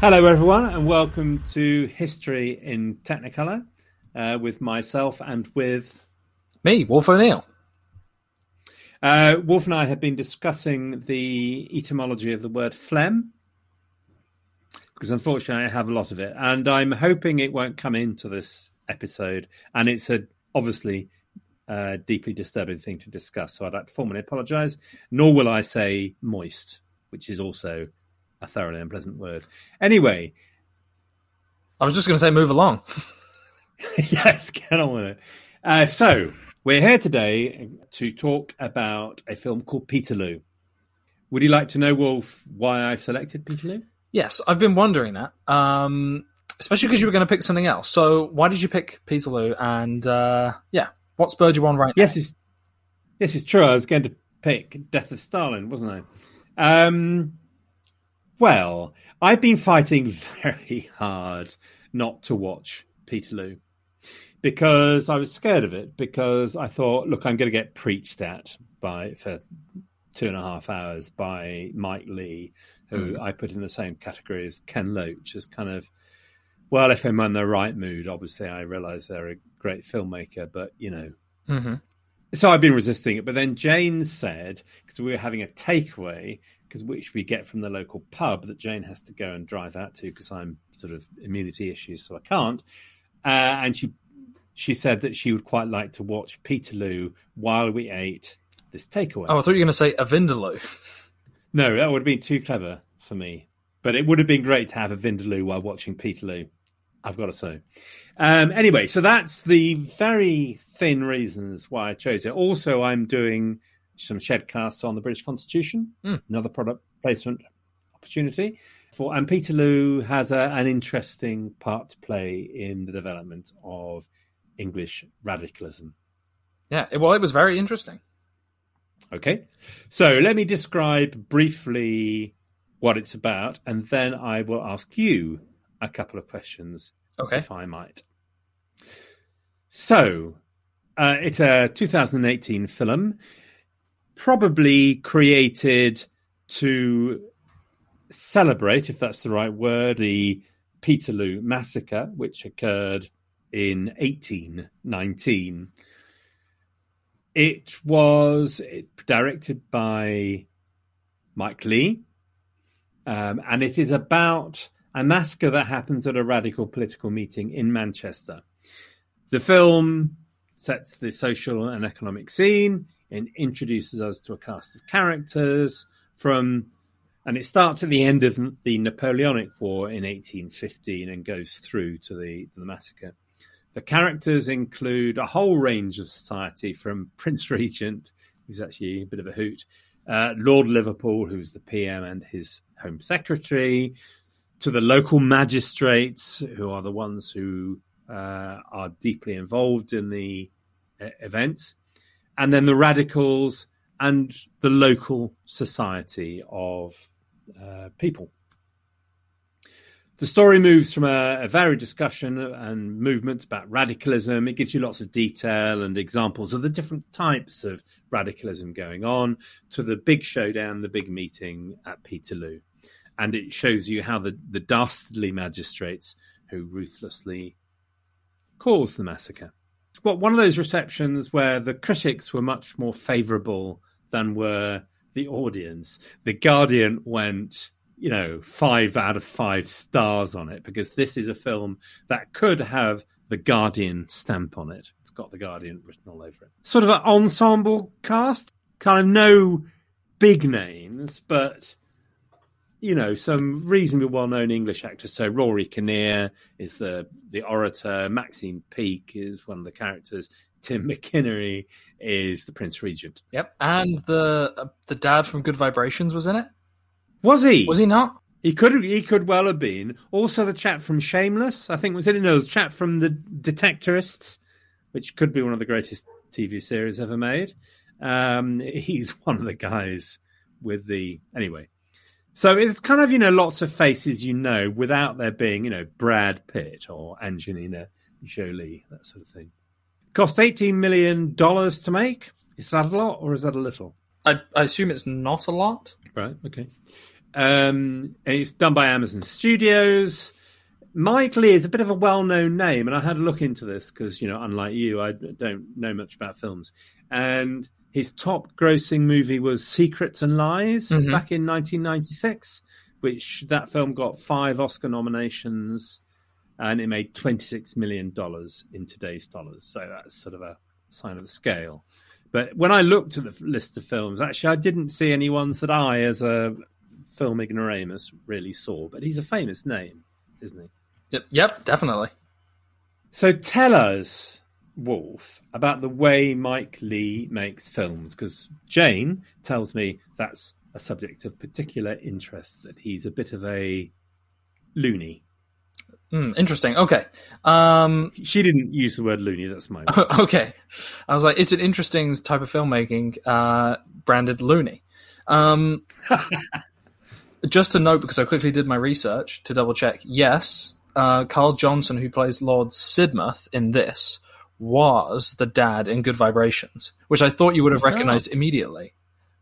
Hello, everyone, and welcome to History in Technicolor uh, with myself and with Me, Wolf O'Neill. uh, Wolf and I have been discussing the etymology of the word phlegm because unfortunately I have a lot of it, and I'm hoping it won't come into this episode. And it's a obviously uh, deeply disturbing thing to discuss, so I'd like to formally apologise. Nor will I say moist, which is also a thoroughly unpleasant word. Anyway, I was just going to say move along. yes, get on with it. Uh, so, we're here today to talk about a film called Peterloo. Would you like to know, Wolf, why I selected Peterloo? yes, I've been wondering that, um, especially because you were going to pick something else. So why did you pick Peterloo? And uh, yeah, what spurred you on right Yes, it's, yes, it's true. I was going to pick Death of Stalin, wasn't I? Um, well, I've been fighting very hard not to watch Peterloo because I was scared of it. Because I thought, look, I'm going to get preached at by for two and a half hours by Mike Leigh, who I put in the same category as Ken Loach, as kind of. Well, if I'm in the right mood, obviously I realise they're a great filmmaker, but you know, now? hmm so I've been resisting it, but then Jane said because we were having a takeaway, because which we get from the local pub that Jane has to go and drive out to because I'm sort of immunity issues, so I can't. Uh, and she she said that she would quite like to watch Peterloo while we ate this takeaway. Oh, I thought you were going to say a Vindaloo. No, that would have been too clever for me. But it would have been great to have a Vindaloo while watching Peterloo. I've got to say. Um, anyway, so that's the very thin reasons why I chose it. Also, I'm doing some shedcasts on the British Constitution, Mm. another product placement opportunity. For and Peterloo has a, an interesting part to play in the development of English radicalism. yeah, well, it was very interesting. Okay, so let me describe briefly what it's about, and then I will ask you a couple of questions, Okay. if I might. So, uh, it's a 2018 film, probably created to celebrate, if that's the right word, the Peterloo massacre, which occurred in 1819. It was directed by Mike Leigh, um, and it is about a massacre that happens at a radical political meeting in Manchester. The film sets the social and economic scene and introduces us to a cast of characters from And it starts at the end of the Napoleonic War in 1815 and goes through to the, to the massacre. The characters include a whole range of society from Prince Regent, who's actually a bit of a hoot, uh, Lord Liverpool, who's the PM and his Home Secretary, to the local magistrates, who are the ones who uh, are deeply involved in the uh, events, and then the radicals and the local society of uh, people. The story moves from a, a, varied discussion and movements about radicalism. It gives you lots of detail and examples of the different types of radicalism going on to the big showdown, the big meeting at Peterloo. And it shows you how the, the dastardly magistrates who ruthlessly caused the massacre. Well, one of those receptions where the critics were much more favourable than were the audience. The Guardian went you know, five out of five stars on it because this is a film that could have the Guardian stamp on it. It's got the Guardian written all over it. Sort of an ensemble cast, kind of no big names, but you know, some reasonably well-known English actors. So Rory Kinnear is the the orator. Maxine Peake is one of the characters. Tim McInnerny is the Prince Regent. Yep, and the uh, the dad from Good Vibrations was in it. Was he? Was he not? He could he could well have been. Also, the chap from Shameless, I think was in it? No, the chap from the Detectorists, which could be one of the greatest TV series ever made. Um, he's one of the guys with the anyway. So it's kind of you know lots of faces you know without there being you know Brad Pitt or Angelina Jolie that sort of thing. Cost eighteen million dollars to make. Is that a lot or is that a little? I, I assume it's not a lot. Right. Okay. Um, it's done by Amazon Studios. Mike Leigh is a bit of a well-known name, and I had a look into this because, you know, unlike you, I don't know much about films. And his top-grossing movie was Secrets and Lies mm-hmm. back in 1996, which that film got five Oscar nominations, and it made 26 million dollars in today's dollars. So that's sort of a sign of the scale. But when I looked at the list of films, actually, I didn't see any ones that I, as a film ignoramus, really saw. But he's a famous name, isn't he? Yep, yep, definitely. So tell us, Wolf, about the way Mike Leigh makes films, because Jane tells me that's a subject of particular interest, that he's a bit of a loony. Mm, interesting. Okay. Um, she didn't use the word loony. That's my. Okay. I was like, it's an interesting type of filmmaking, uh, branded loony. Um, just to note, because I quickly did my research to double check. Yes, uh, Karl Johnson, who plays Lord Sidmouth in this, was the dad in Good Vibrations, which I thought you would have oh. recognized immediately.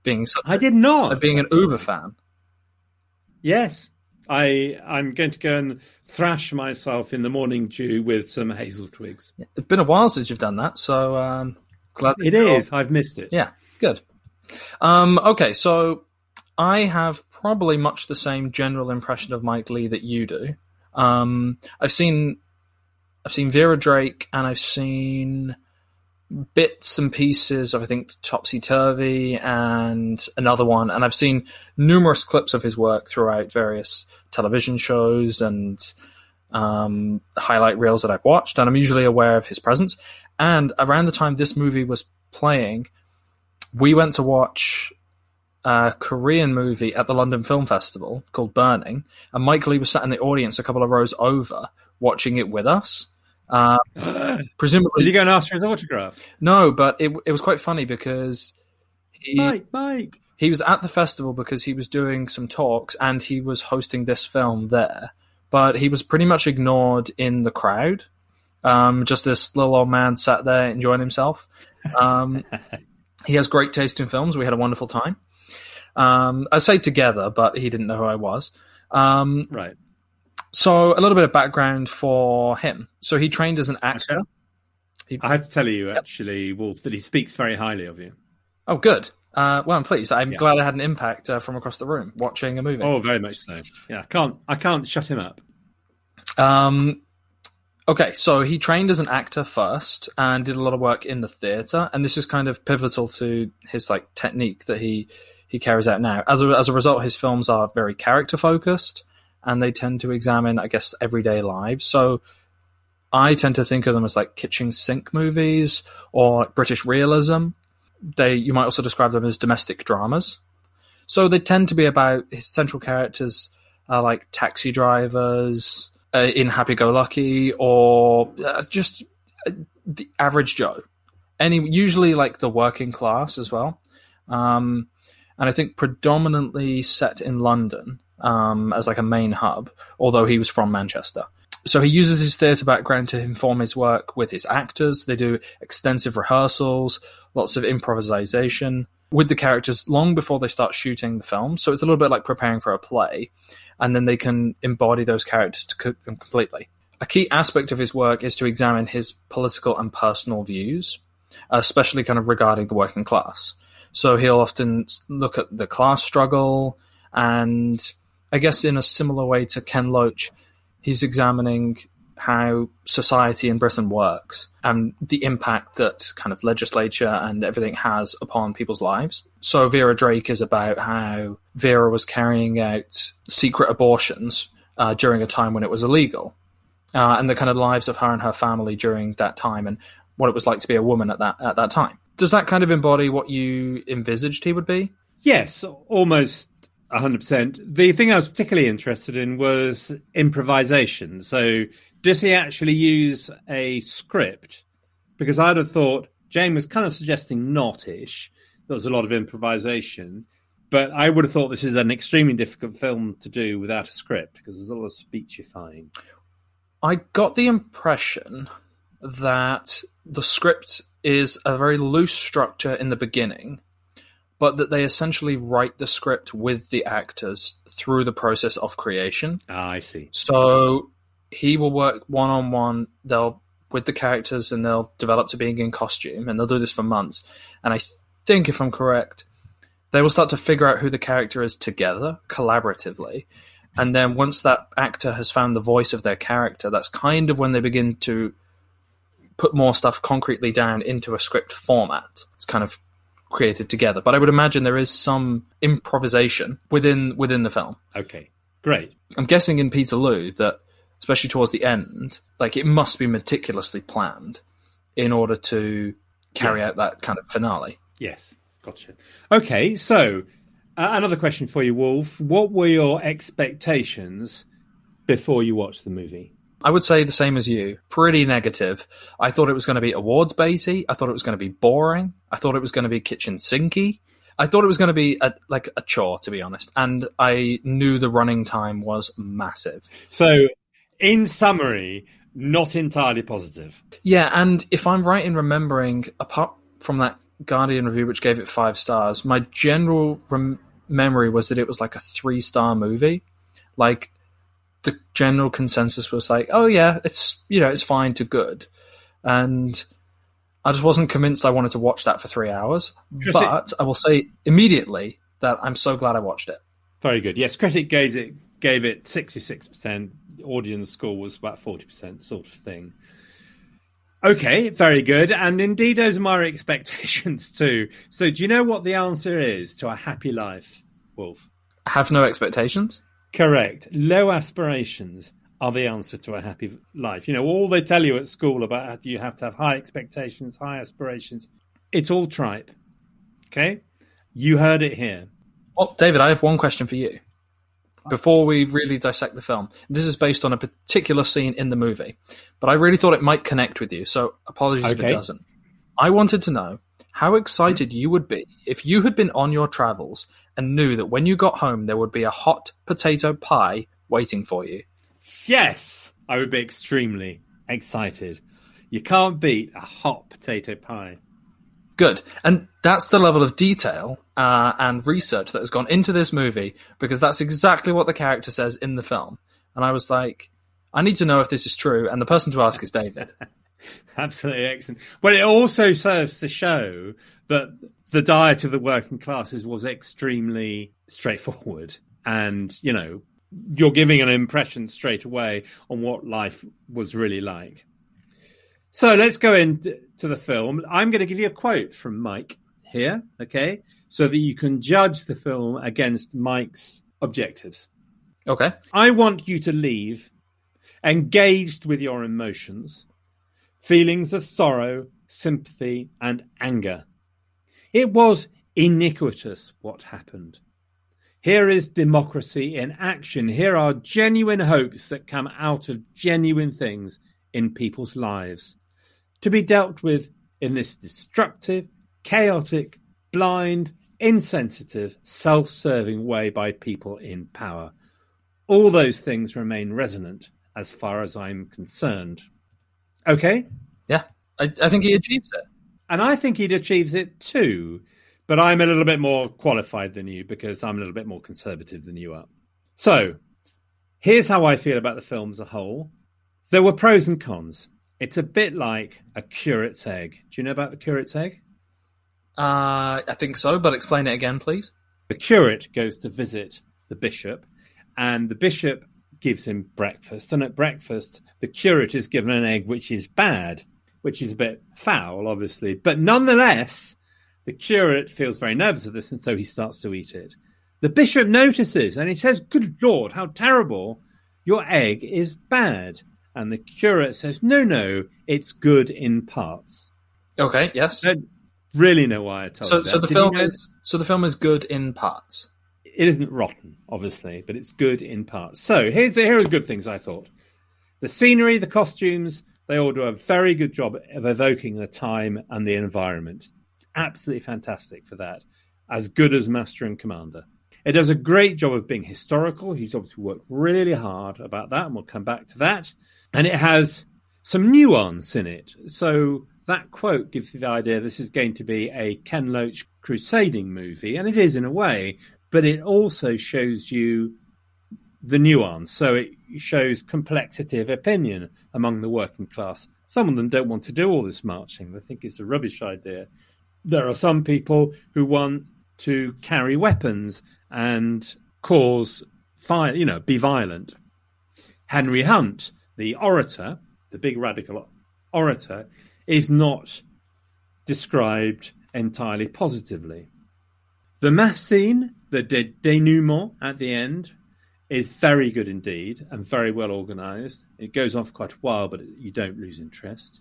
Being such, I did not. Being an Uber fan. Yes, I I'm going to go and thrash myself in the morning dew with some hazel twigs. It's been a while since you've done that, so um, glad it is. I've missed it. Yeah, good. Um, okay, so I have probably much the same general impression of Mike Leigh that you do. Um, I've seen I've seen Vera Drake and I've seen bits and pieces of I think Topsy Turvy and another one, and I've seen numerous clips of his work throughout various television shows and um, highlight reels that I've watched, and I'm usually aware of his presence. And around the time this movie was playing, we went to watch a Korean movie at the London Film Festival called Burning, and Mike Leigh was sat in the audience a couple of rows over watching it with us. Uh, presumably, did you go and ask for his autograph? No, but it it was quite funny because he, Mike, Mike, he was at the festival because he was doing some talks and he was hosting this film there, but he was pretty much ignored in the crowd. Um, just this little old man sat there enjoying himself. Um, he has great taste in films. We had a wonderful time. Um, I say together, but he didn't know who I was. Um, right. So a little bit of background for him. So he trained as an actor. He, I have to tell you, actually, Wolf, that he speaks very highly of you. Oh, good. Uh, well, I'm pleased. I'm yeah. glad I had an impact uh, from across the room watching a movie. Oh, very much so. Yeah, I can't. I can't shut him up. Um. Okay, so he trained as an actor first and did a lot of work in the theater, and this is kind of pivotal to his like technique that he he carries out now. As a, as a result, his films are very character focused and they tend to examine, I guess, everyday lives. So I tend to think of them as like kitchen sink movies or British realism. They you might also describe them as domestic dramas. So they tend to be about his central characters are like taxi drivers uh, in Happy Go Lucky or uh, just uh, the average Joe. Any usually like the working class as well. Um, and I think predominantly set in London um, as like a main hub, although he was from Manchester. So he uses his theatre background to inform his work with his actors. They do extensive rehearsals, lots of improvisation with the characters long before they start shooting the film. So it's a little bit like preparing for a play, and then they can embody those characters co- completely. A key aspect of his work is to examine his political and personal views, especially kind of regarding the working class. So he'll often look at the class struggle, and I guess in a similar way to Ken Loach, he's examining how society in Britain works and the impact that kind of legislature and everything has upon people's lives. So Vera Drake is about how Vera was carrying out secret abortions uh, during a time when it was illegal, uh, and the kind of lives of her and her family during that time, and what it was like to be a woman at that at that time. Does that kind of embody what you envisaged he would be? Yes, almost 100%. The thing I was particularly interested in was improvisation. So, does he actually use a script? Because I'd have thought Jane was kind of suggesting not ish. There was a lot of improvisation. But I would have thought this is an extremely difficult film to do without a script because there's a lot of speechifying. I got the impression that the script is a very loose structure in the beginning but that they essentially write the script with the actors through the process of creation. Ah, I see. So he will work one on one. They'll with the characters and they'll develop to being in costume, and they'll do this for months. And I think, if I'm correct, they will start to figure out who the character is together, collaboratively. And then once that actor has found the voice of their character, that's kind of when they begin to put more stuff concretely down into a script format. It's kind of created together. But I would imagine there is some improvisation within within the film. Okay, great. I'm guessing in Peterloo that, especially towards the end, like it must be meticulously planned in order to carry Yes. out that kind of finale. Yes, gotcha. Okay, so uh, another question for you, Wolf. What were your expectations before you watched the movie? I would say the same as you. Pretty negative. I thought it was going to be awards baity. I thought it was going to be boring. I thought it was going to be kitchen sinky. I thought it was going to be a, like a chore, to be honest. And I knew the running time was massive. So, in summary, not entirely positive. Yeah, and if I'm right in remembering, apart from that Guardian review, which gave it five stars, my general rem- memory was that it was like a three star movie. Like the general consensus was like, oh yeah, it's you know it's fine to good, and I just wasn't convinced I wanted to watch that for three hours. But I will say immediately that I'm so glad I watched it. Very good. Yes, critic gave it gave it sixty six percent. Audience score was about forty percent, sort of thing. Okay, very good. And indeed, those are my expectations too. So, do you know what the answer is to a happy life, Wolf? Have no expectations. Correct. Low aspirations are the answer to a happy life. You know, all they tell you at school about how you have to have high expectations, high aspirations. It's all tripe. Okay? You heard it here. Well, David, I have one question for you. Before we really dissect the film, this is based on a particular scene in the movie, but I really thought it might connect with you, so apologies if it doesn't. I wanted to know how excited you would be if you had been on your travels and knew that when you got home there would be a hot potato pie waiting for you. Yes, I would be extremely excited. You can't beat a hot potato pie. Good. And that's the level of detail uh, and research that has gone into this movie because that's exactly what the character says in the film. And I was like, I need to know if this is true. And the person to ask is David. Absolutely excellent. Well, it also serves to show that the diet of the working classes was extremely straightforward. And, you know, you're giving an impression straight away on what life was really like. So let's go into the film. I'm going to give you a quote from Mike here. Okay. so that you can judge the film against Mike's objectives. Okay. I want you to leave engaged with your emotions, feelings of sorrow, sympathy, and anger. It was iniquitous what happened. Here is democracy in action. Here are genuine hopes that come out of genuine things in people's lives to be dealt with in this destructive, chaotic, blind, insensitive, self serving way by people in power. All those things remain resonant as far as I'm concerned. Okay? Yeah. I, I think he achieves it. And I think he achieves it too. But I'm a little bit more qualified than you because I'm a little bit more conservative than you are. So, here's how I feel about the film as a whole. There were pros and cons. It's a bit like a curate's egg. Do you know about the curate's egg? Uh, I think so, but explain it again, please. The curate goes to visit the bishop, and the bishop gives him breakfast. And at breakfast, the curate is given an egg which is bad, which is a bit foul, obviously. But nonetheless, the curate feels very nervous of this, and so he starts to eat it. The bishop notices and he says, Good Lord, how terrible! Your egg is bad. And the curate says, No, no, it's good in parts. Okay, yes. I don't really know why I told So, you that. so the Did film you know- is so the film is good in parts. It isn't rotten, obviously, but it's good in parts. So here's the, here are the good things I thought. The scenery, the costumes, they all do a very good job of evoking the time and the environment. Absolutely fantastic for that. As good as Master and Commander. It does a great job of being historical. He's obviously worked really hard about that, and we'll come back to that. And it has some nuance in it. So that quote gives you the idea this is going to be a Ken Loach crusading movie, and it is in a way, but it also shows you the nuance. So it shows complexity of opinion among the working class. Some of them don't want to do all this marching. They think it's a rubbish idea. There are some people who want to carry weapons and cause fire, you know, be violent. Henry Hunt, the orator, the big radical orator, is not described entirely positively. The mass scene, the de- denouement at the end, is very good indeed and very well organized. It goes on for quite a while, but you don't lose interest.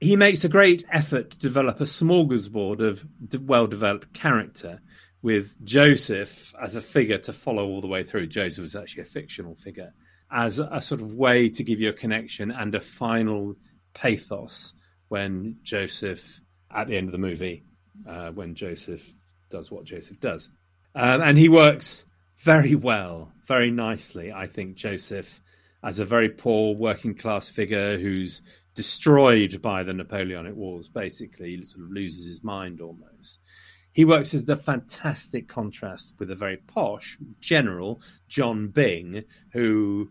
He makes a great effort to develop a smorgasbord of well developed character with Joseph as a figure to follow all the way through. Joseph is actually a fictional figure as a sort of way to give you a connection and a final pathos when Joseph, at the end of the movie, uh, when Joseph does what Joseph does. Um, and he works very well, very nicely, I think, Joseph, as a very poor working class figure who's destroyed by the Napoleonic Wars, basically, he sort of loses his mind almost. He works as the fantastic contrast with a very posh general, John Byng, who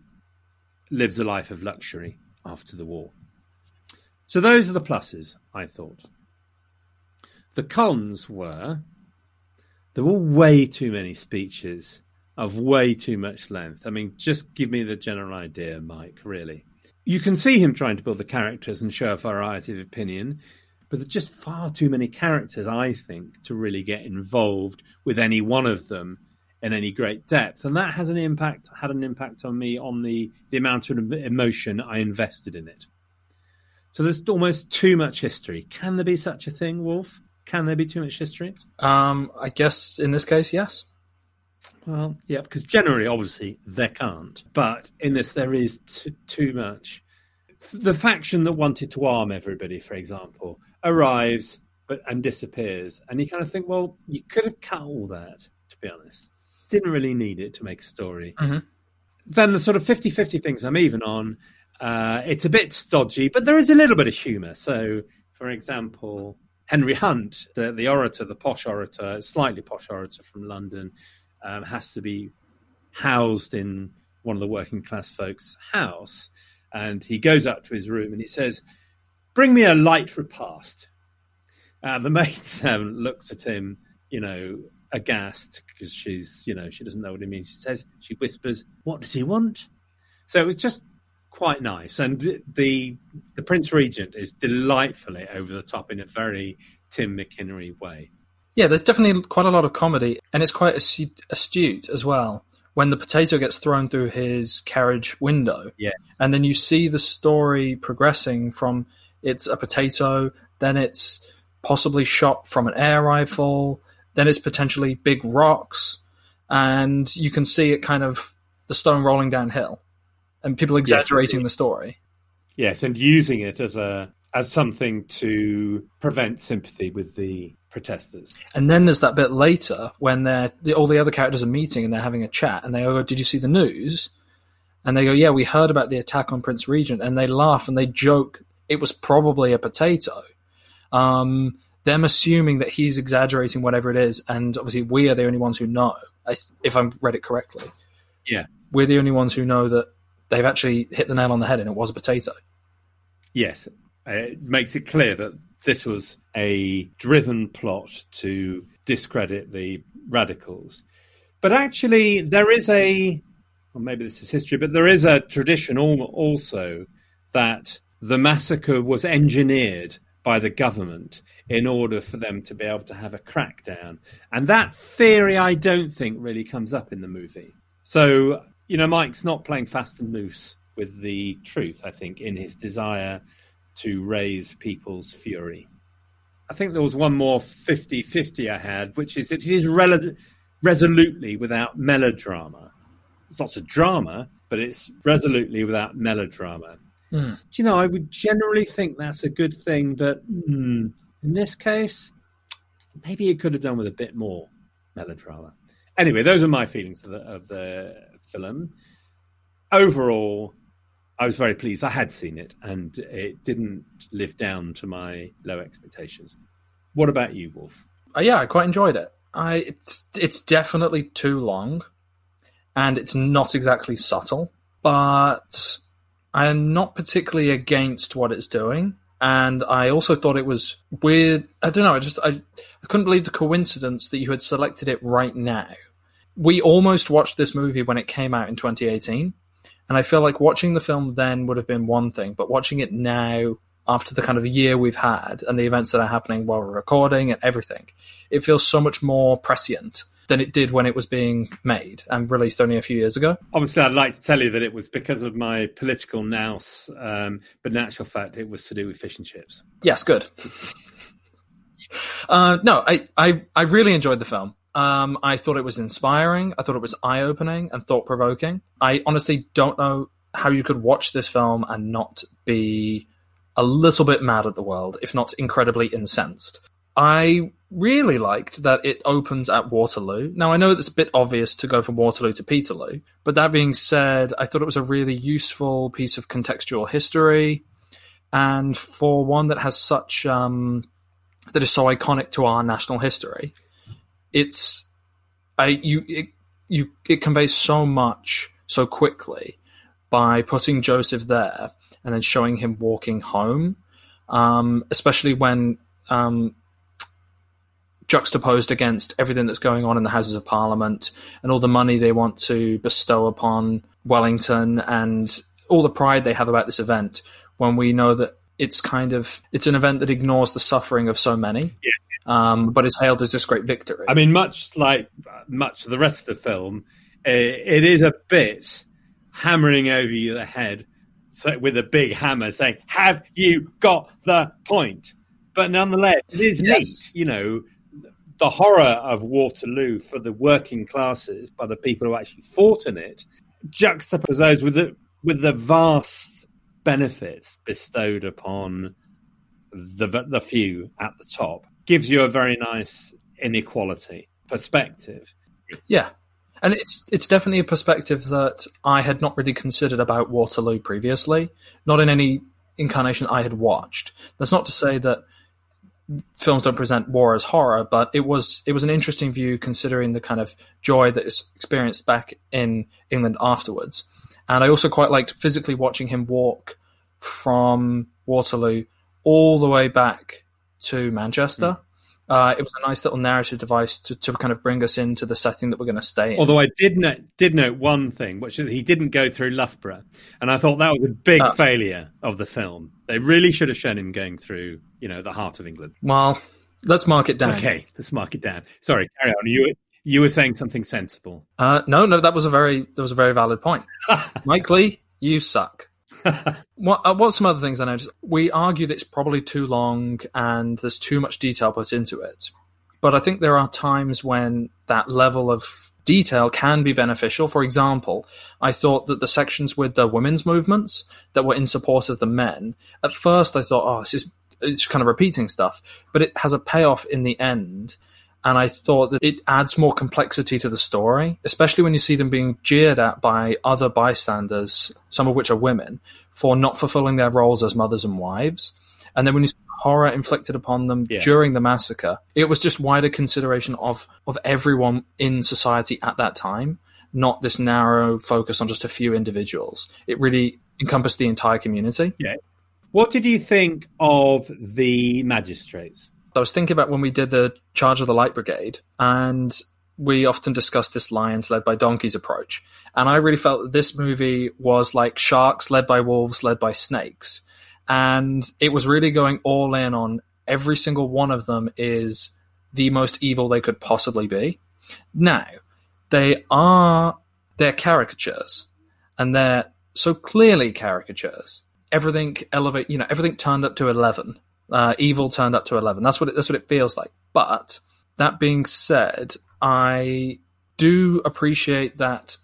lives a life of luxury after the war. So those are the pluses, I thought. The cons were there were way too many speeches of way too much length. I mean, just give me the general idea, Mike, really. You can see him trying to build the characters and show a variety of opinion, but there's just far too many characters, I think, to really get involved with any one of them in any great depth. And that has an impact, had an impact on me on the, the amount of emotion I invested in it. So there's almost too much history. Can there be such a thing, Wolf? Can there be too much history? Um, I guess in this case, yes. Well, yeah, because generally, obviously, there can't. But in this, there is t- too much. The faction that wanted to arm everybody, for example, arrives but and disappears, and you kind of think, well, you could have cut all that. To be honest, didn't really need it to make a story. Mhm. Then the sort of 50-50 things I'm even on. Uh, it's a bit stodgy, but there is a little bit of humour. So, for example, Henry Hunt, the, the orator, the posh orator, slightly posh orator from London, um, has to be housed in one of the working class folks' house. And he goes up to his room and he says, Bring me a light repast. Uh, the maid servant looks at him, you know, aghast because she's, you know, she doesn't know what he means. She says, she whispers, What does he want? So it was just quite nice. And the, the, Prince Regent is delightfully over the top in a very Tim McInnerny way. Yeah, there's definitely quite a lot of comedy, and it's quite astute as well. When the potato gets thrown through his carriage window, Yeah. and then you see the story progressing from it's a potato, then it's possibly shot from an air rifle, then it's potentially big rocks, and you can see it kind of the stone rolling downhill, and people exaggerating the story. Yes, and using it as a as something to prevent sympathy with the protesters. And then there's that bit later when they're the, all the other characters are meeting and they're having a chat, and they go, "Did you see the news?" And they go, "Yeah, we heard about the attack on Prince Regent," and they laugh and they joke it was probably a potato. Um, them assuming that he's exaggerating whatever it is, and obviously we are the only ones who know. If I've read it correctly, Yeah. we're the only ones who know that they've actually hit the nail on the head and it was a potato. Yes, uh, it makes it clear that this was a driven plot to discredit the radicals. But actually, there is a, well, maybe this is history, but there is a tradition also that the massacre was engineered by the government in order for them to be able to have a crackdown. And that theory, I don't think, really comes up in the movie. So, you know, Mike's not playing fast and loose with the truth, I think, in his desire to raise people's fury. I think there was one more 50 50 I had, which is that it is rel- resolutely without melodrama. It's lots of drama, but it's resolutely without melodrama. Hmm. Do you know, I would generally think that's a good thing, but hmm, in this case, maybe it could have done with a bit more melodrama. Anyway, those are my feelings of the, of the film. Overall, I was very pleased. I had seen it, and it didn't live down to my low expectations. What about you, Wolf? Uh, yeah, I quite enjoyed it. I it's it's definitely too long, and it's not exactly subtle. But I am not particularly against what it's doing, and I also thought it was weird. I don't know. I just I, I couldn't believe the coincidence that you had selected it right now. We almost watched this movie when it came out in 2018, and I feel like watching the film then would have been one thing, but watching it now after the kind of year we've had and the events that are happening while we're recording and everything, it feels so much more prescient than it did when it was being made and released only a few years ago. Obviously, I'd like to tell you that it was because of my political nous, um, but in actual fact, it was to do with fish and chips. Yes, good. uh, no, I, I, I really enjoyed the film. Um, I thought it was inspiring. I thought it was eye opening and thought provoking. I honestly don't know how you could watch this film and not be a little bit mad at the world, if not incredibly incensed. I really liked that it opens at Waterloo. Now, I know it's a bit obvious to go from Waterloo to Peterloo, but that being said, I thought it was a really useful piece of contextual history. And for one that has such, um, that is so iconic to our national history, it's, I, you, it, you, it conveys so much so quickly by putting Joseph there and then showing him walking home, um, especially when um, juxtaposed against everything that's going on in the Houses of Parliament and all the money they want to bestow upon Wellington and all the pride they have about this event. When we know that it's kind of it's an event that ignores the suffering of so many, um, but is hailed as this great victory. I mean, much like much of the rest of the film, uh, it is a bit hammering over you the head with a big hammer, saying, "Have you got the point?" But nonetheless, it is Yes. neat. You know, the horror of Waterloo for the working classes by the people who actually fought in it, juxtaposed with the with the vast benefits bestowed upon the the few at the top, gives you a very nice inequality perspective. Yeah. And it's it's definitely a perspective that I had not really considered about Waterloo previously, not in any incarnation I had watched. That's not to say that films don't present war as horror, but it was it was an interesting view considering the kind of joy that is experienced back in England afterwards. And I also quite liked physically watching him walk from Waterloo all the way back to Manchester. Uh, it was a nice little narrative device to, to kind of bring us into the setting that we're going to stay in. Although I did note, did note one thing, which is he didn't go through Loughborough, and I thought that was a big Ah. failure of the film. They really should have shown him going through, you know, the heart of England. Well, Let's mark it down. Okay, let's mark it down. Sorry, carry on. You you were saying something sensible. Uh, no, no, that was a very that was a very valid point. Mike Leigh, you suck. what, uh, what's some other things I noticed? We argued it's probably too long and there's too much detail put into it. But I think there are times when that level of detail can be beneficial. For example, I thought that the sections with the women's movements that were in support of the men, at first I thought, oh, this is it's kind of repeating stuff, but it has a payoff in the end. And I thought that it adds more complexity to the story, especially when you see them being jeered at by other bystanders, some of which are women, for not fulfilling their roles as mothers and wives. And then when you see horror inflicted upon them Yeah. during the massacre, it was just wider consideration of, of everyone in society at that time, not this narrow focus on just a few individuals. It really encompassed the entire community. Yeah. What did you think of the magistrates? I was thinking about when we did the Charge of the Light Brigade, and we often discussed this lions led by donkeys approach. And I really felt that this movie was like sharks led by wolves, led by snakes. And it was really going all in on every single one of them is the most evil they could possibly be. Now, they are they're caricatures, and they're so clearly caricatures. Everything elevate, you know, everything turned up to eleven. Uh, evil turned up to eleven. That's what it, that's what it feels like. But that being said, I do appreciate that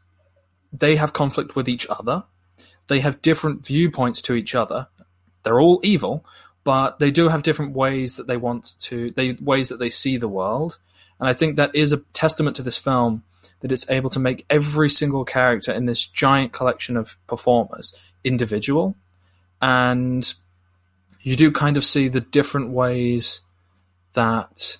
they have conflict with each other. They have different viewpoints to each other. They're all evil, but they do have different ways that they want to, they ways that they see the world. And I think that is a testament to this film that it's able to make every single character in this giant collection of performers individual. And you do kind of see the different ways that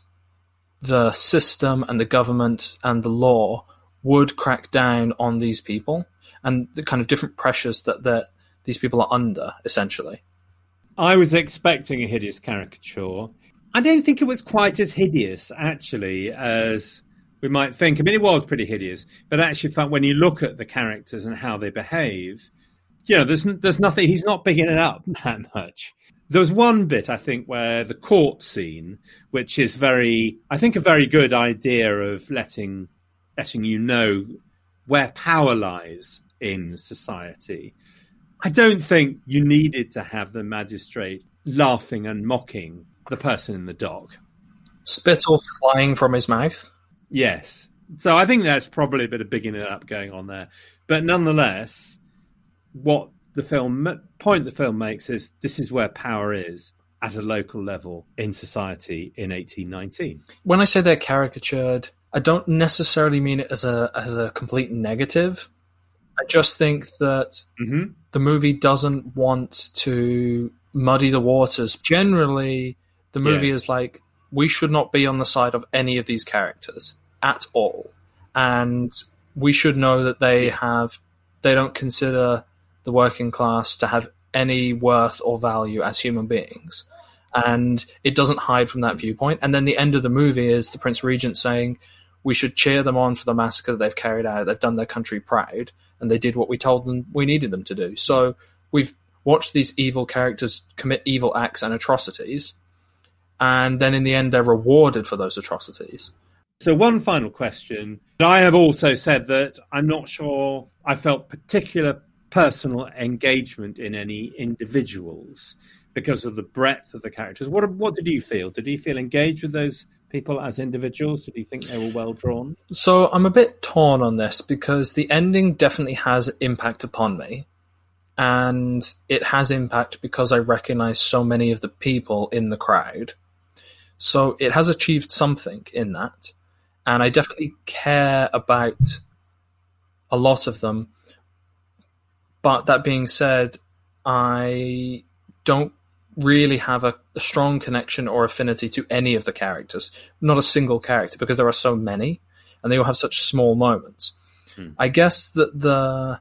the system and the government and the law would crack down on these people and the kind of different pressures that that these people are under essentially I was expecting a hideous caricature. I don't think it was quite as hideous, actually, as we might think. I mean, it was pretty hideous, but actually, when you look at the characters and how they behave, you know, there's there's nothing. He's not bigging it up that much. There was one bit I think where the court scene, which is very, I think, a very good idea of letting letting you know where power lies in society. I don't think you needed to have the magistrate laughing and mocking the person in the dock. spittle flying from his mouth Yes. So I think there's probably a bit of bigging it up going on there. But nonetheless, what the film point the film makes is this is where power is at a local level in society in 1819. when i say they're caricatured i don't necessarily mean it as a as a complete negative i just think that Mhm. the movie doesn't want to muddy the waters generally the movie Yes. is like we should not be on the side of any of these characters at all and we should know that they have they don't consider the working class to have any worth or value as human beings. And it doesn't hide from that viewpoint. And then the end of the movie is the prince regent saying we should cheer them on for the massacre that they've carried out. They've done their country proud. And they did what we told them we needed them to do. So we've watched these evil characters commit evil acts and atrocities. And then in the end they're rewarded for those atrocities. So one final question. I have also said that I'm not sure I felt particular personal engagement in any individuals because of the breadth of the characters. What what did you feel? Did you feel engaged with those people as individuals? Did you think they were well drawn? So I'm a bit torn on this because the ending definitely has impact upon me. And it has impact because I recognize so many of the people in the crowd. So it has achieved something in that. And I definitely care about a lot of them. But that being said, I don't really have a, a strong connection or affinity to any of the characters. Not a single character, because there are so many, and they all have such small moments. Hmm. I guess that the,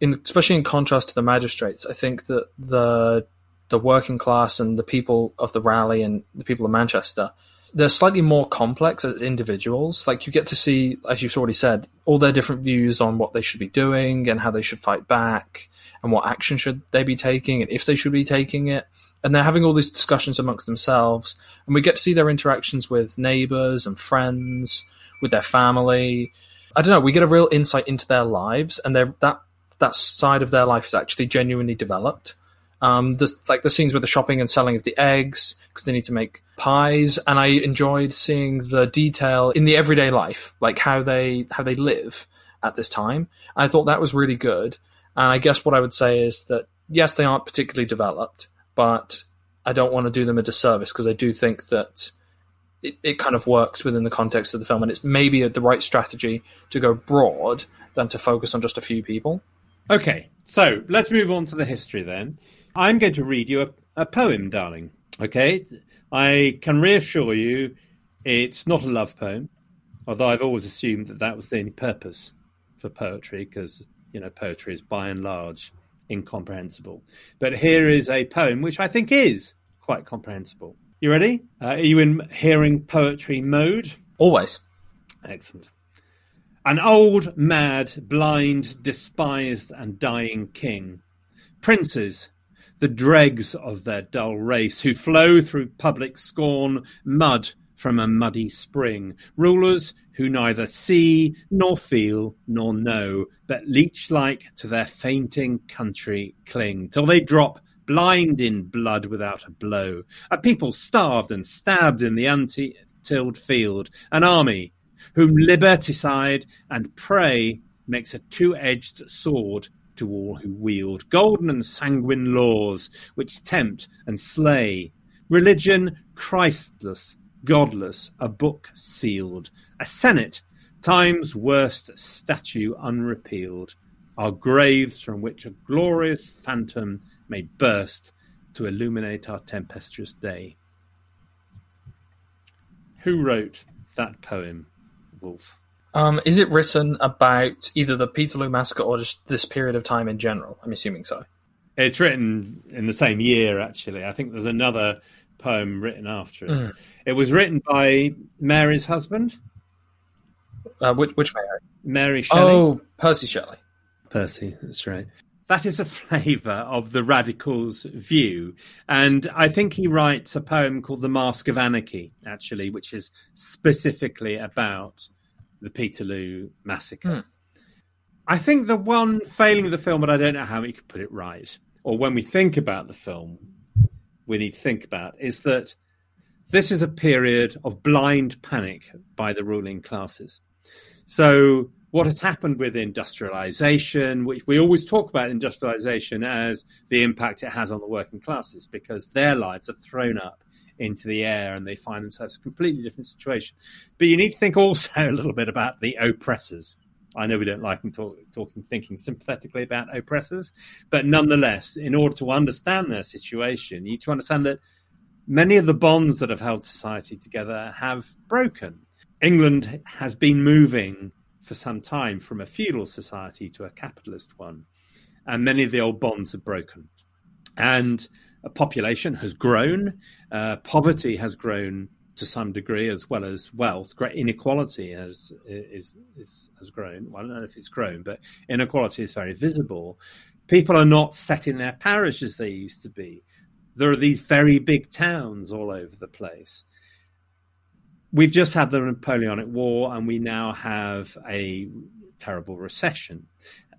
in especially in contrast to the magistrates, I think that the the working class and the people of the rally and the people of Manchester, they're slightly more complex as individuals. Like you get to see, as you've already said, all their different views on what they should be doing and how they should fight back and what action should they be taking and if they should be taking it. and they're having all these discussions amongst themselves, and we get to see their interactions with neighbors and friends, with their family. I don't know. We get a real insight into their lives, and that that side of their life is actually genuinely developed. Um, there's like the scenes with the shopping and selling of the eggs because they need to make pies, and I enjoyed seeing the detail in the everyday life, like how they how they live at this time. I thought that was really good, and I guess what I would say is that yes, they aren't particularly developed, but I don't want to do them a disservice because I do think that it, it kind of works within the context of the film, and it's maybe the right strategy to go broad than to focus on just a few people. Okay, so let's move on to the history then. I'm going to read you a, a poem, darling. Okay, I can reassure you it's not a love poem, although I've always assumed that that was the only purpose for poetry because, you know, poetry is by and large incomprehensible. But here is a poem which I think is quite comprehensible. You ready? Uh, are you in hearing poetry mode? Always. Excellent. An old, mad, blind, despised, and dying king. Princes, the dregs of their dull race, who flow through public scorn, mud from a muddy spring. Rulers who neither see, nor feel, nor know, but leech like to their fainting country cling, till they drop blind in blood without a blow. A people starved and stabbed in the untilled field. An army whom liberticide and prey makes a two-edged sword to all who wield golden and sanguine laws which tempt and slay. Religion Christless, godless, a book sealed, a senate, time's worst statue unrepealed, are graves from which a glorious phantom may burst to illuminate our tempestuous day. Who wrote that poem, Wolf? Um, is it written about either the Peterloo massacre or just this period of time in general? I'm assuming so. It's written in the same year, actually. I think there's another poem written after it. Mm. It was written by Mary's husband. Uh, which, which Mary? Mary Shelley. Oh, Percy Shelley. Percy, that's right that is a flavour of the radical's view. And I think he writes a poem called The Mask of Anarchy, actually, which is specifically about the Peterloo massacre. Hmm. I think the one failing of the film, but I don't know how we could put it right, or when we think about the film, we need to think about, is that this is a period of blind panic by the ruling classes. So what has happened with industrialization, which we always talk about industrialization as the impact it has on the working classes because their lives are thrown up into the air and they find themselves a completely different situation. But you need to think also a little bit about the oppressors. I know we don't like talk, talking, thinking sympathetically about oppressors, but nonetheless, in order to understand their situation, you need to understand that many of the bonds that have held society together have broken. England has been moving for some time from a feudal society to a capitalist one. And many of the old bonds are broken. And population has grown, uh, poverty has grown to some degree as well as wealth. Great inequality has is, is, has grown. Well, I don't know if it's grown, but inequality is very visible. People are not set in their parish as they used to be. There are these very big towns all over the place we've just had the Napoleonic War, and we now have a terrible recession.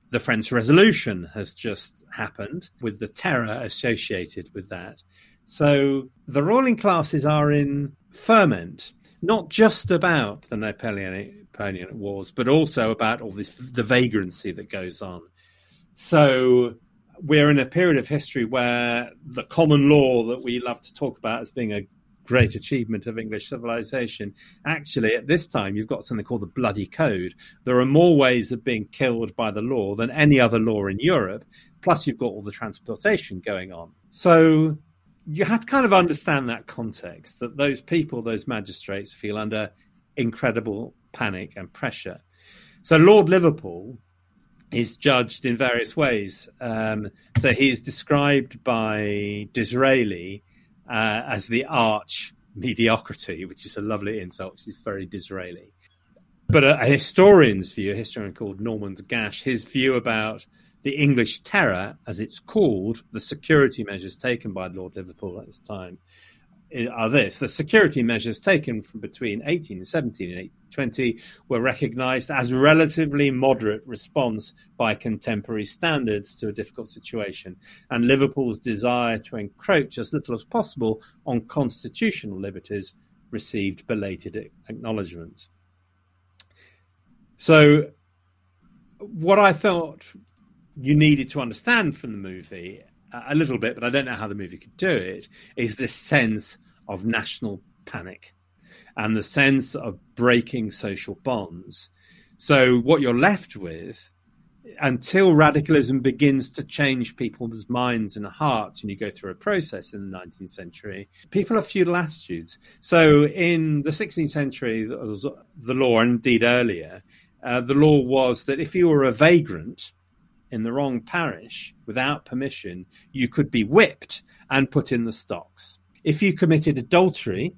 The French Resolution has just happened with the terror associated with that. So the ruling classes are in ferment, not just about the Napoleonic, Wars, but also about all this the vagrancy that goes on. So we're in a period of history where the common law that we love to talk about as being a great achievement of English civilization. Actually, at this time, you've got something called the Bloody Code. There are more ways of being killed by the law than any other law in Europe. Plus, you've got all the transportation going on. So you have to kind of understand that context that those people, those magistrates, feel under incredible panic and pressure. So Lord Liverpool is judged in various ways. Um, so he is described by Disraeli uh, as the arch mediocrity, which is a lovely insult. She's very Disraeli. But a, a historian's view, a historian called Norman Gash, his view about the English Terror, as it's called, the security measures taken by Lord Liverpool at this time, are this. The security measures taken from between 1817 and 1820 were recognised as relatively moderate response by contemporary standards to a difficult situation, and Liverpool's desire to encroach as little as possible on constitutional liberties received belated acknowledgement. So, what I thought you needed to understand from the movie a little bit, but I don't know how the movie could do it, is this sense of national panic and the sense of breaking social bonds. So, what you're left with until radicalism begins to change people's minds and hearts, and you go through a process in the 19th century, people have feudal attitudes. So, in the 16th century, the law, and indeed earlier, uh, the law was that if you were a vagrant, in the wrong parish without permission, you could be whipped and put in the stocks. If you committed adultery,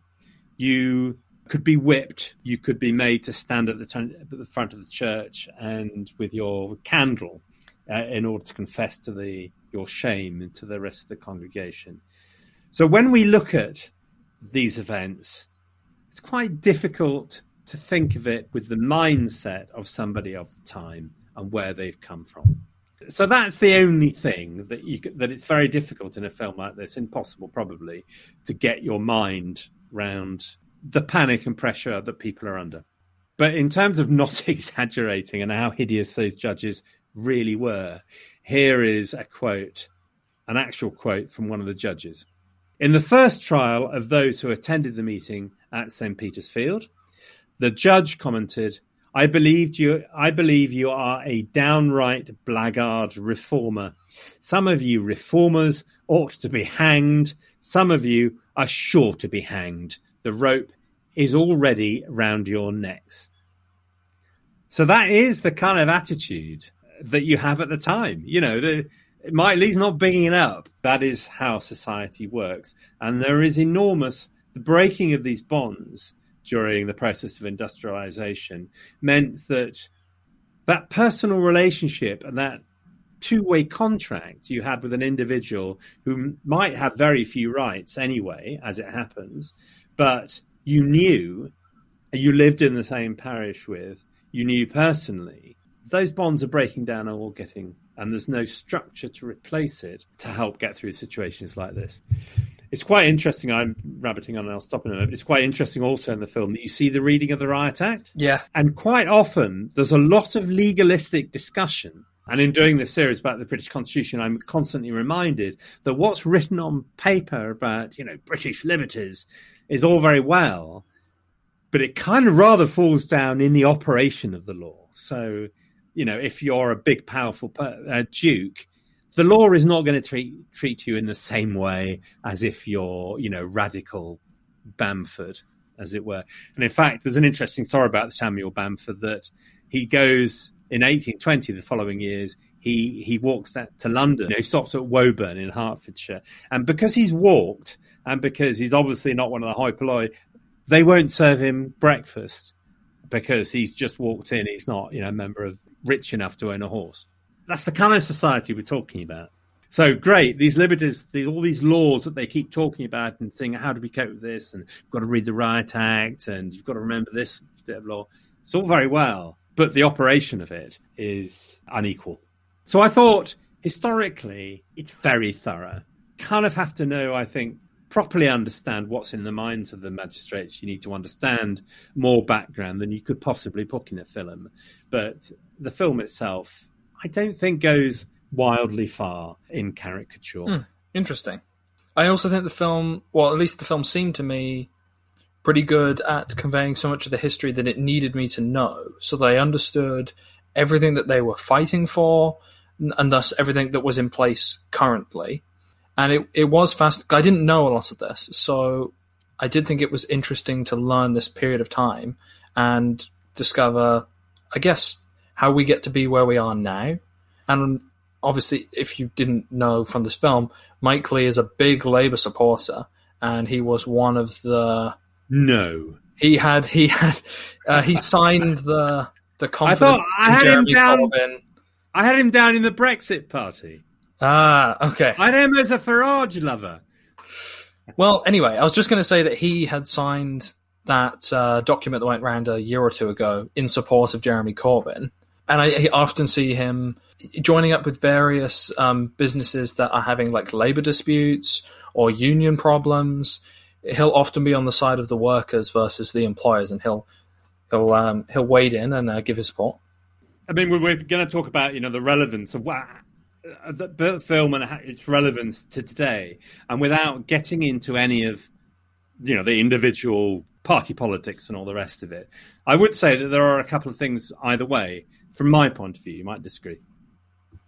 you could be whipped. You could be made to stand at the, t- at the front of the church and with your candle uh, in order to confess to the your shame and to the rest of the congregation. So when we look at these events, it's quite difficult to think of it with the mindset of somebody of the time and where they've come from so that's the only thing that you that it's very difficult in a film like this, impossible probably, to get your mind round the panic and pressure that people are under. But in terms of not exaggerating and how hideous those judges really were, here is a quote, an actual quote from one of the judges. In the first trial of those who attended the meeting at St. Peter's Field, the judge commented, I believed you. I believe you are a downright blackguard reformer. Some of you reformers ought to be hanged. Some of you are sure to be hanged. The rope is already round your necks. So that is the kind of attitude that you have at the time. You know, the, Mike Leigh's not bringing it up. That is how society works, and there is enormous the breaking of these bonds during the process of industrialization meant that that personal relationship and that two-way contract you had with an individual who might have very few rights anyway as it happens but you knew you lived in the same parish with you knew personally those bonds are breaking down or getting and there's no structure to replace it to help get through situations like this it's quite interesting. I'm rabbiting on and I'll stop in a moment. It's quite interesting also in the film that you see the reading of the Riot Act. Yeah. And quite often there's a lot of legalistic discussion. And in doing this series about the British Constitution, I'm constantly reminded that what's written on paper about, you know, British liberties is all very well, but it kind of rather falls down in the operation of the law. So, you know, if you're a big, powerful uh, duke, the law is not going to treat treat you in the same way as if you're, you know, radical Bamford, as it were. And in fact, there's an interesting story about Samuel Bamford that he goes in 1820, the following years, he he walks to London. He stops at Woburn in Hertfordshire, and because he's walked, and because he's obviously not one of the high polloi, they won't serve him breakfast because he's just walked in. He's not, you know, a member of rich enough to own a horse. That's the kind of society we're talking about. So great, these liberties, these, all these laws that they keep talking about and saying, how do we cope with this? And you've got to read the Riot Act and you've got to remember this bit of law. It's all very well, but the operation of it is unequal. So I thought historically, it's very thorough. Kind of have to know, I think, properly understand what's in the minds of the magistrates. You need to understand more background than you could possibly put in a film. But the film itself I don't think goes wildly far in caricature. Hmm, interesting. I also think the film, well, at least the film seemed to me pretty good at conveying so much of the history that it needed me to know, so that I understood everything that they were fighting for, and thus everything that was in place currently. And it, it was fast. I didn't know a lot of this, so I did think it was interesting to learn this period of time and discover, I guess, how we get to be where we are now. And obviously, if you didn't know from this film, Mike Leigh is a big Labour supporter, and he was one of the. No. He had he had uh, he signed the the I thought I had him down. Corbyn I had him down in the Brexit party. Ah, okay. I had him as a Farage lover. Well, anyway, I was just going to say that he had signed that uh, document that went around a year or two ago in support of Jeremy Corbyn, and I, I often see him joining up with various um, businesses that are having like labor disputes or union problems. He'll often be on the side of the workers versus the employers, and he'll he'll um, he'll wade in and uh, give his support. I mean, we're, going to talk about you know the relevance of what uh, the film and its relevance to today, and without getting into any of you know the individual party politics and all the rest of it, I would say that there are a couple of things either way. From my point of view, you might disagree.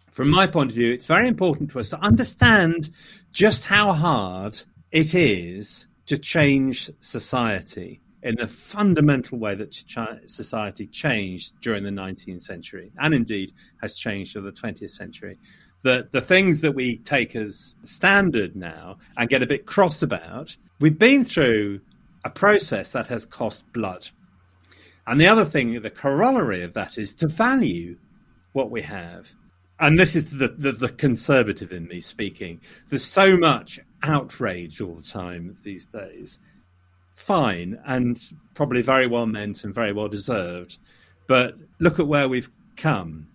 From my point of view, it's very important to us to understand just how hard it is to change society in the fundamental way that society changed during the 19th century and indeed has changed over the 20th century. The, the things that we take as standard now and get a bit cross about, we've been through a process that has cost blood. And the other thing, the corollary of that is to value what we have. And this is the, the, the conservative in me speaking. There's so much outrage all the time these days fine and probably very well meant and very well deserved. But look at where we've come.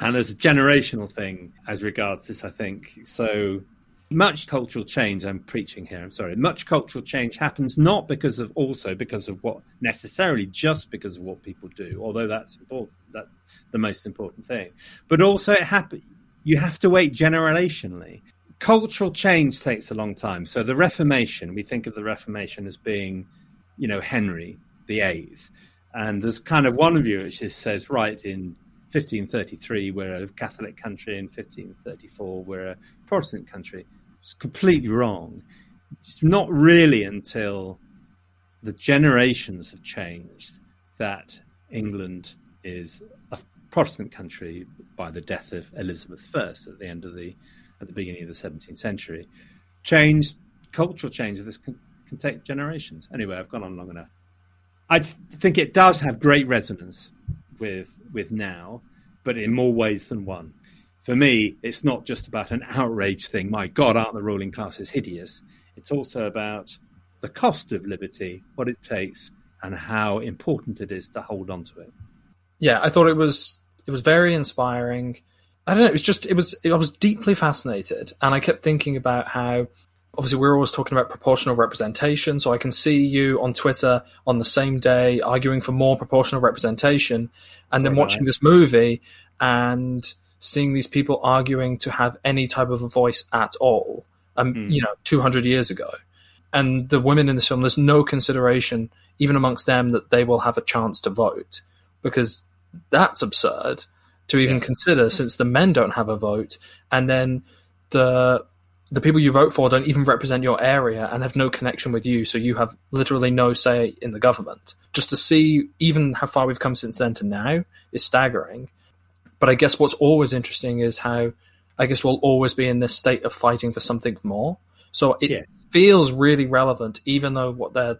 And there's a generational thing as regards this, I think. So much cultural change, I'm preaching here, I'm sorry, much cultural change happens not because of also because of what necessarily just because of what people do, although that's important, that's the most important thing. But also it happen you have to wait generationally cultural change takes a long time. So the Reformation, we think of the Reformation as being, you know, Henry the Eighth, and there's kind of one view which says, right, in 1533 we're a Catholic country, in 1534 we're a Protestant country. It's completely wrong. It's not really until the generations have changed that England is a Protestant country by the death of Elizabeth I at the end of the at the beginning of the 17th century. Change, cultural change of this can, can take generations. Anyway, I've gone on long enough. I think it does have great resonance with with now, but in more ways than one. For me, it's not just about an outrage thing. My God, aren't the ruling classes hideous? It's also about the cost of liberty, what it takes, and how important it is to hold on to it. Yeah, I thought it was it was very inspiring. I don't know. It was just it was. I was deeply fascinated, and I kept thinking about how obviously we're always talking about proportional representation. So I can see you on Twitter on the same day arguing for more proportional representation, and then watching this movie and seeing these people arguing to have any type of a voice at all. Um, mm. you know, two hundred years ago, and the women in this film, there's no consideration even amongst them that they will have a chance to vote because that's absurd to even yeah. consider since the men don't have a vote and then the the people you vote for don't even represent your area and have no connection with you so you have literally no say in the government just to see even how far we've come since then to now is staggering but i guess what's always interesting is how i guess we'll always be in this state of fighting for something more so it yeah. feels really relevant even though what they're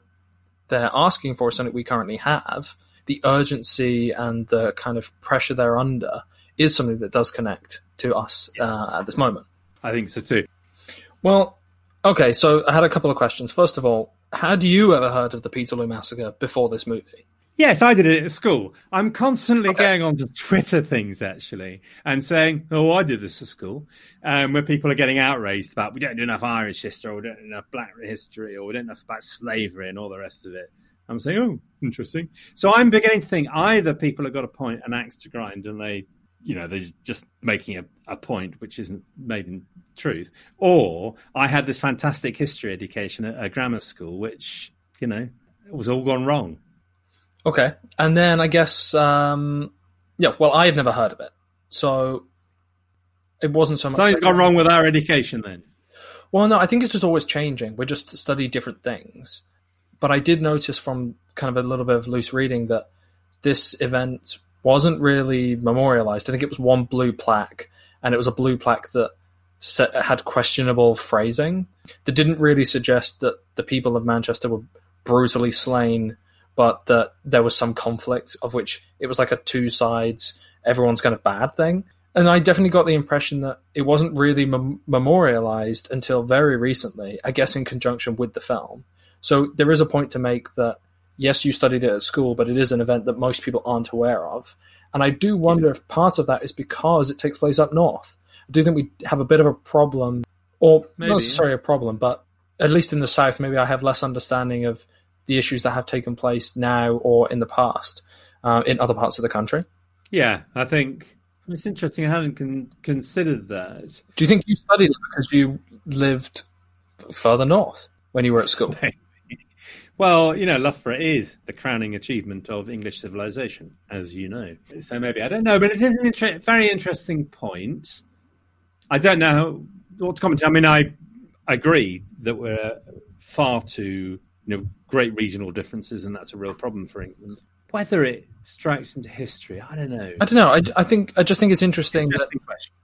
they're asking for is something we currently have the urgency and the kind of pressure they're under is something that does connect to us uh, at this moment. I think so too. Well, okay, so I had a couple of questions. First of all, had you ever heard of the Peterloo Massacre before this movie? Yes, I did it at school. I'm constantly okay. going on to Twitter things actually and saying, "Oh, I did this at school," um, where people are getting outraged about we don't do enough Irish history, or we don't do enough Black history, or we don't know enough about slavery and all the rest of it. I'm saying, oh, interesting. So I'm beginning to think either people have got a point, an axe to grind, and they, you know, they're just making a, a point which isn't made in truth, or I had this fantastic history education at a grammar school, which, you know, was all gone wrong. Okay. And then I guess, um, yeah, well, I had never heard of it. So it wasn't so much. Something's gone wrong with our education then. Well, no, I think it's just always changing. We're just study different things. But I did notice from kind of a little bit of loose reading that this event wasn't really memorialized. I think it was one blue plaque, and it was a blue plaque that set, had questionable phrasing that didn't really suggest that the people of Manchester were brutally slain, but that there was some conflict of which it was like a two sides, everyone's kind of bad thing. and I definitely got the impression that it wasn't really mem- memorialized until very recently, I guess in conjunction with the film. So there is a point to make that yes, you studied it at school, but it is an event that most people aren't aware of. And I do wonder if part of that is because it takes place up north. I do think we have a bit of a problem, or Maybe, not necessarily a problem, but at least in the south, maybe I have less understanding of the issues that have taken place now or in the past uh, in other parts of the country. Yeah, I think it's interesting. I hadn't con- considered that. Do you think you studied it because you lived further north when you were at school? Well, you know, Loughborough is the crowning achievement of English civilization, as you know. So maybe I don't know, but it is a inter- very interesting point. I don't know what to comment. I mean, I agree that we're far too, you know, great regional differences, and that's a real problem for England. Whether it strikes into history, I don't know. I don't know. I, I think I just think it's interesting that Interesting question.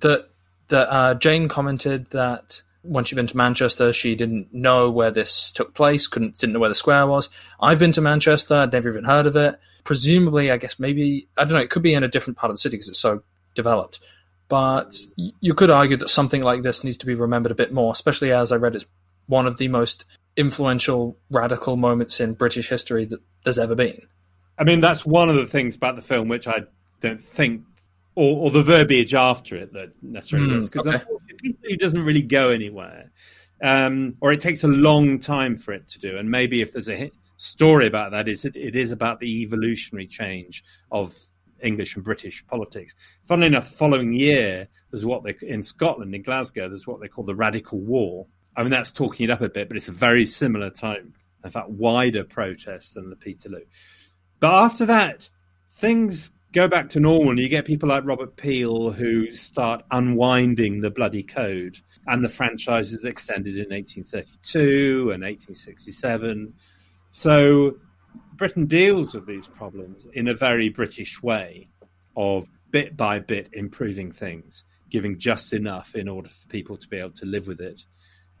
that that uh, Jane commented that when she'd been to Manchester, she didn't know where this took place, couldn't didn't know where the square was. I've been to Manchester, I'd never even heard of it. Presumably, I guess maybe I don't know. It could be in a different part of the city because it's so developed. But you could argue that something like this needs to be remembered a bit more, especially as I read it's one of the most influential radical moments in British history that there's ever been. I mean, that's one of the things about the film which I don't think, or, or the verbiage after it that necessarily Hmm, was, because okay. It doesn't really go anywhere, um, or it takes a long time for it to do. And maybe if there's a story about that, is it, it is about the evolutionary change of English and British politics. Funnily enough, the following year there's what they in Scotland in Glasgow there's what they call the Radical War. I mean that's talking it up a bit, but it's a very similar type, in fact, wider protest than the Peterloo. But after that, things go back to normal, and you get people like Robert Peel who start unwinding the bloody code, and the franchise is extended in 1832 and 1867. So Britain deals with these problems in a very British way of bit by bit improving things, giving just enough in order for people to be able to live with it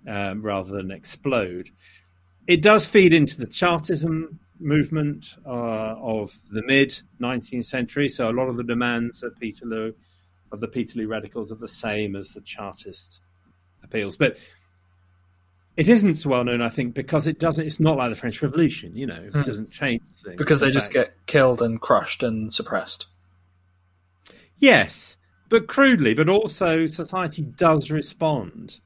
um, rather than explode. It does feed into the Chartism movement uh, of the mid 19th century. So a lot of the demands of Peterloo, of the Peterloo radicals, are the same as the Chartist appeals. But it isn't so well known, I think, because it doesn't. It's not like the French Revolution. You know, it doesn't change things Because they just fact- get killed and crushed and suppressed. Yes, but crudely, but also society does respond.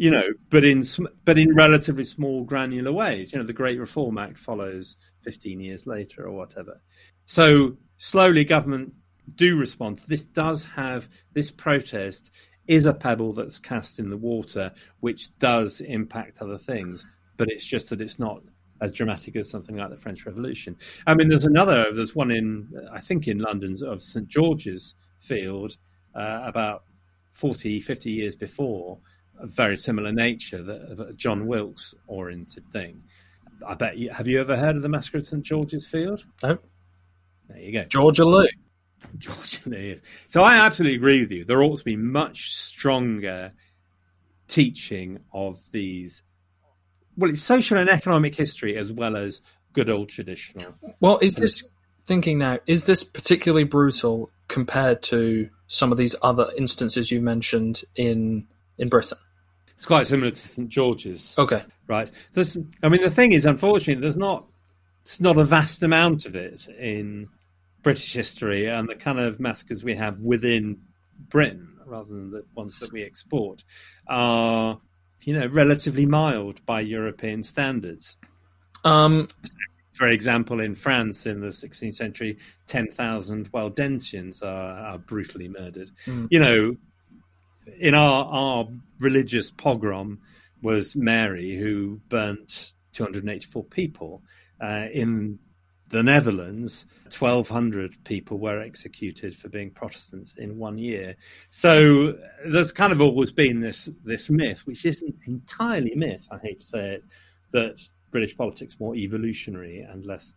You know, but in but in relatively small, granular ways. You know, the Great Reform Act follows 15 years later or whatever. So slowly, government do respond. This does have this protest is a pebble that's cast in the water, which does impact other things. But it's just that it's not as dramatic as something like the French Revolution. I mean, there's another. There's one in I think in London's of St George's Field uh, about 40, 50 years before, a very similar nature, that that John Wilkes oriented thing. I bet you. Have you ever heard of the massacre at St George's Field? No, There you go. Georgia Lou. George there he is. So I absolutely agree with you. There ought to be much stronger teaching of these. Well, it's social and economic history as well as good old traditional. Well, is this thinking now? Is this particularly brutal compared to some of these other instances you mentioned in in Britain? It's quite similar to St George's. Okay, Right. There's, I mean, the thing is, unfortunately, there's not, it's not a vast amount of it in British history and the kind of massacres we have within Britain, rather than the ones that we export, are, you know, relatively mild by European standards. um, For example, in France in the 16th century, 10,000 Waldensians are, are brutally murdered. You know, in our, our religious pogrom was Mary, who burnt 284 people. Uh, in the Netherlands, 1,200 people were executed for being Protestants in one year. So there's kind of always been this this myth, which isn't entirely myth, I hate to say it, that British politics more evolutionary and less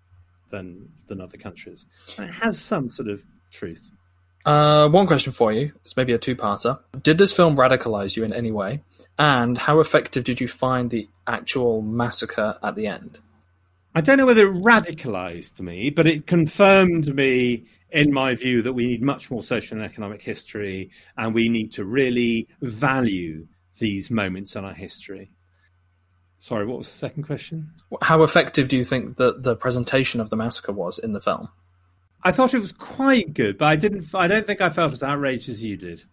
than than other countries. And it has some sort of truth. Uh, one question for you. It's maybe a two-parter. Did this film radicalize you in any way? And how effective did you find the actual massacre at the end? I don't know whether it radicalized me, but it confirmed me in my view that we need much more social and economic history and we need to really value these moments in our history. Sorry, what was the second question? How effective do you think that the presentation of the massacre was in the film? I thought it was quite good, but I didn't. I don't think I felt as outraged as you did.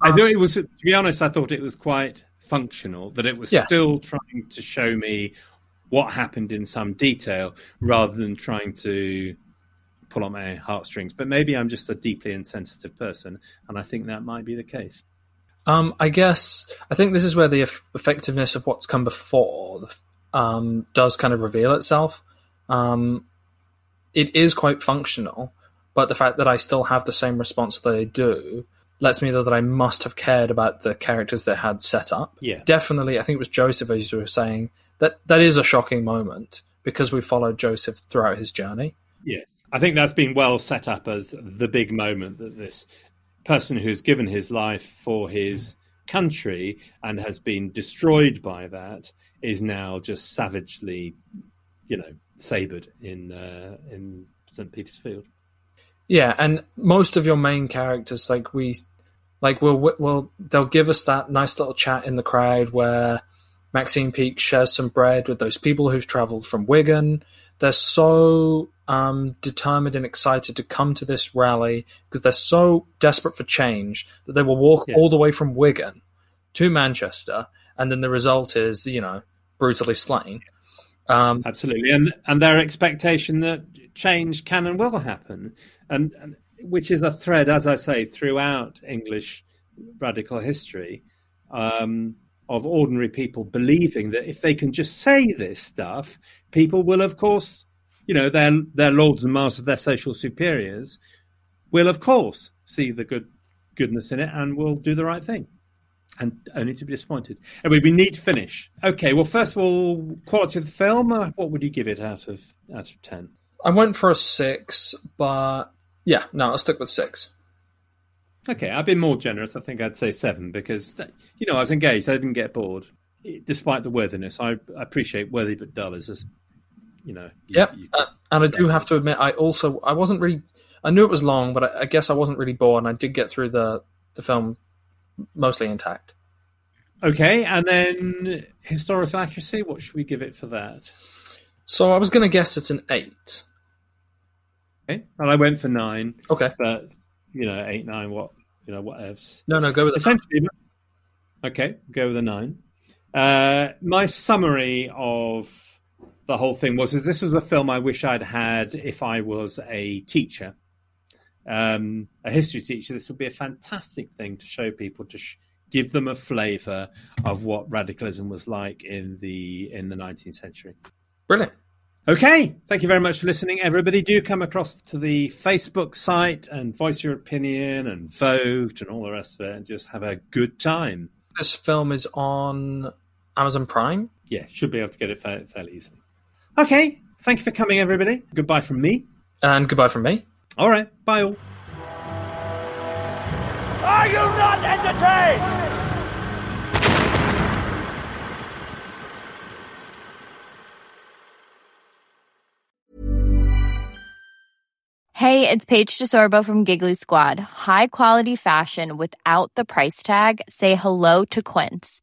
I thought it was. To be honest, I thought it was quite functional. That it was Yeah. still trying to show me what happened in some detail, rather than trying to pull on my heartstrings. But maybe I'm just a deeply insensitive person, and I think that might be the case. Um, I guess I think this is where the effectiveness of what's come before um, does kind of reveal itself. Um, it is quite functional, but the fact that I still have the same response that I do lets me know that I must have cared about the characters they had set up. Yeah. Definitely, I think it was Joseph, as you were saying, that that is a shocking moment because we followed Joseph throughout his journey. Yes. I think that's been well set up as the big moment that this person who's given his life for his country and has been destroyed by that is now just savagely, you know, sabred in uh, in St. Peter's Field. Yeah, and most of your main characters, like we, like we'll, will they'll give us that nice little chat in the crowd where Maxine Peake shares some bread with those people who've travelled from Wigan. They're so um, determined and excited to come to this rally because they're so desperate for change that they will walk Yeah. all the way from Wigan to Manchester, and then the result is, you know, brutally slain. Um, Absolutely, and and their expectation that change can and will happen, and, and which is a thread, as I say, throughout English radical history, um, of ordinary people believing that if they can just say this stuff, people will, of course, you know, their their lords and masters, their social superiors, will of course see the good goodness in it and will do the right thing and only to be disappointed. Anyway, we need to finish. Okay, well, first of all, quality of the film. Uh, what would you give it out of out of ten? I went for a six, but yeah, no, I'll stick with six. Okay, I've been more generous. I think I'd say seven because you know I was engaged. I didn't get bored, despite the worthiness. I, I appreciate worthy but dull is as you know. you- you- uh, and I do have to admit, I also I wasn't really. I knew it was long, but I, I guess I wasn't really bored, and I did get through the the film mostly intact. Okay, and then historical accuracy. What should we give it for that? So I was going to guess it's an eight. Okay, and I went for nine. Okay, but you know, eight, nine, what you know, what else? no, no, go with it. Essentially, okay, go with a nine. Uh, my summary of the whole thing was this was a film I wish I'd had if I was a teacher, um, a history teacher. This would be a fantastic thing to show people to sh- give them a flavour of what radicalism was like in the in the nineteenth century. Brilliant. Okay, thank you very much for listening, everybody. Do come across to the Facebook site and voice your opinion and vote and all the rest of it, and just have a good time. This film is on Amazon Prime. Yeah, should be able to get it fa- fairly easily. Okay, thank you for coming, everybody. Goodbye from me. And goodbye from me. All right, bye all. Are you not entertained? Hey, it's Paige DeSorbo from Giggly Squad. High quality fashion without the price tag. Say hello to Quince.